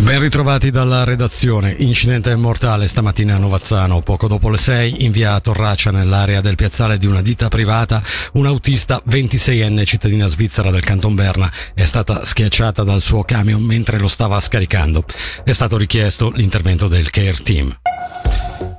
Ben ritrovati dalla redazione. Incidente mortale stamattina a Novazzano. Poco dopo le 6, in via Torraccia, nell'area del piazzale di una ditta privata, un autista 26enne cittadina svizzera del Canton Berna è stata schiacciata dal suo camion mentre lo stava scaricando. È stato richiesto l'intervento del care team.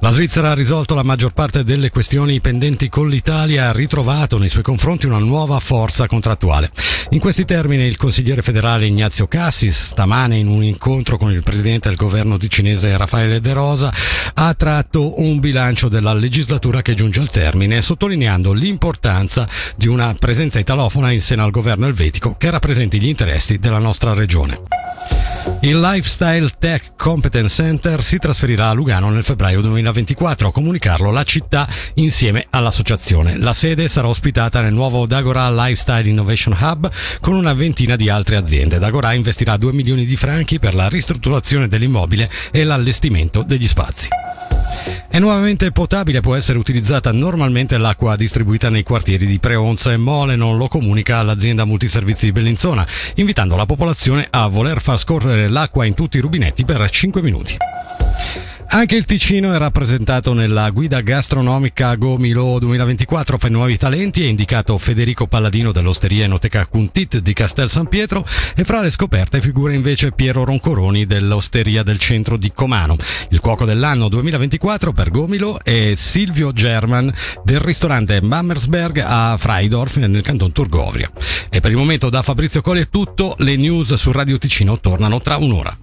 La Svizzera ha risolto la maggior parte delle questioni pendenti con l'Italia e ha ritrovato nei suoi confronti una nuova forza contrattuale. In questi termini il consigliere federale Ignazio Cassis, stamane in un incontro con il presidente del governo ticinese Raffaele De Rosa, ha tratto un bilancio della legislatura che giunge al termine, sottolineando l'importanza di una presenza italofona in seno al governo elvetico che rappresenti gli interessi della nostra regione. Il Lifestyle Tech Competence Center si trasferirà a Lugano nel febbraio 2024, a comunicarlo la città insieme all'associazione. La sede sarà ospitata nel nuovo Dagora Lifestyle Innovation Hub con una ventina di altre aziende. Dagora investirà 2 milioni di franchi per la ristrutturazione dell'immobile e l'allestimento degli spazi. È nuovamente potabile, può essere utilizzata normalmente l'acqua distribuita nei quartieri di Preonza e Molenon, lo comunica l'azienda multiservizi di Bellinzona, invitando la popolazione a voler far scorrere l'acqua in tutti i rubinetti per 5 minuti. Anche il Ticino è rappresentato nella guida gastronomica Gomilo 2024 per nuovi talenti, è indicato Federico Palladino dell'Osteria Enoteca Cuntit di Castel San Pietro e fra le scoperte figura invece Piero Roncoroni dell'Osteria del Centro di Comano. Il cuoco dell'anno 2024 per Gomilo è Silvio German del ristorante Mammersberg a Freidorf nel canton Turgovria. E per il momento da Fabrizio Colli è tutto, le news su Radio Ticino tornano tra un'ora.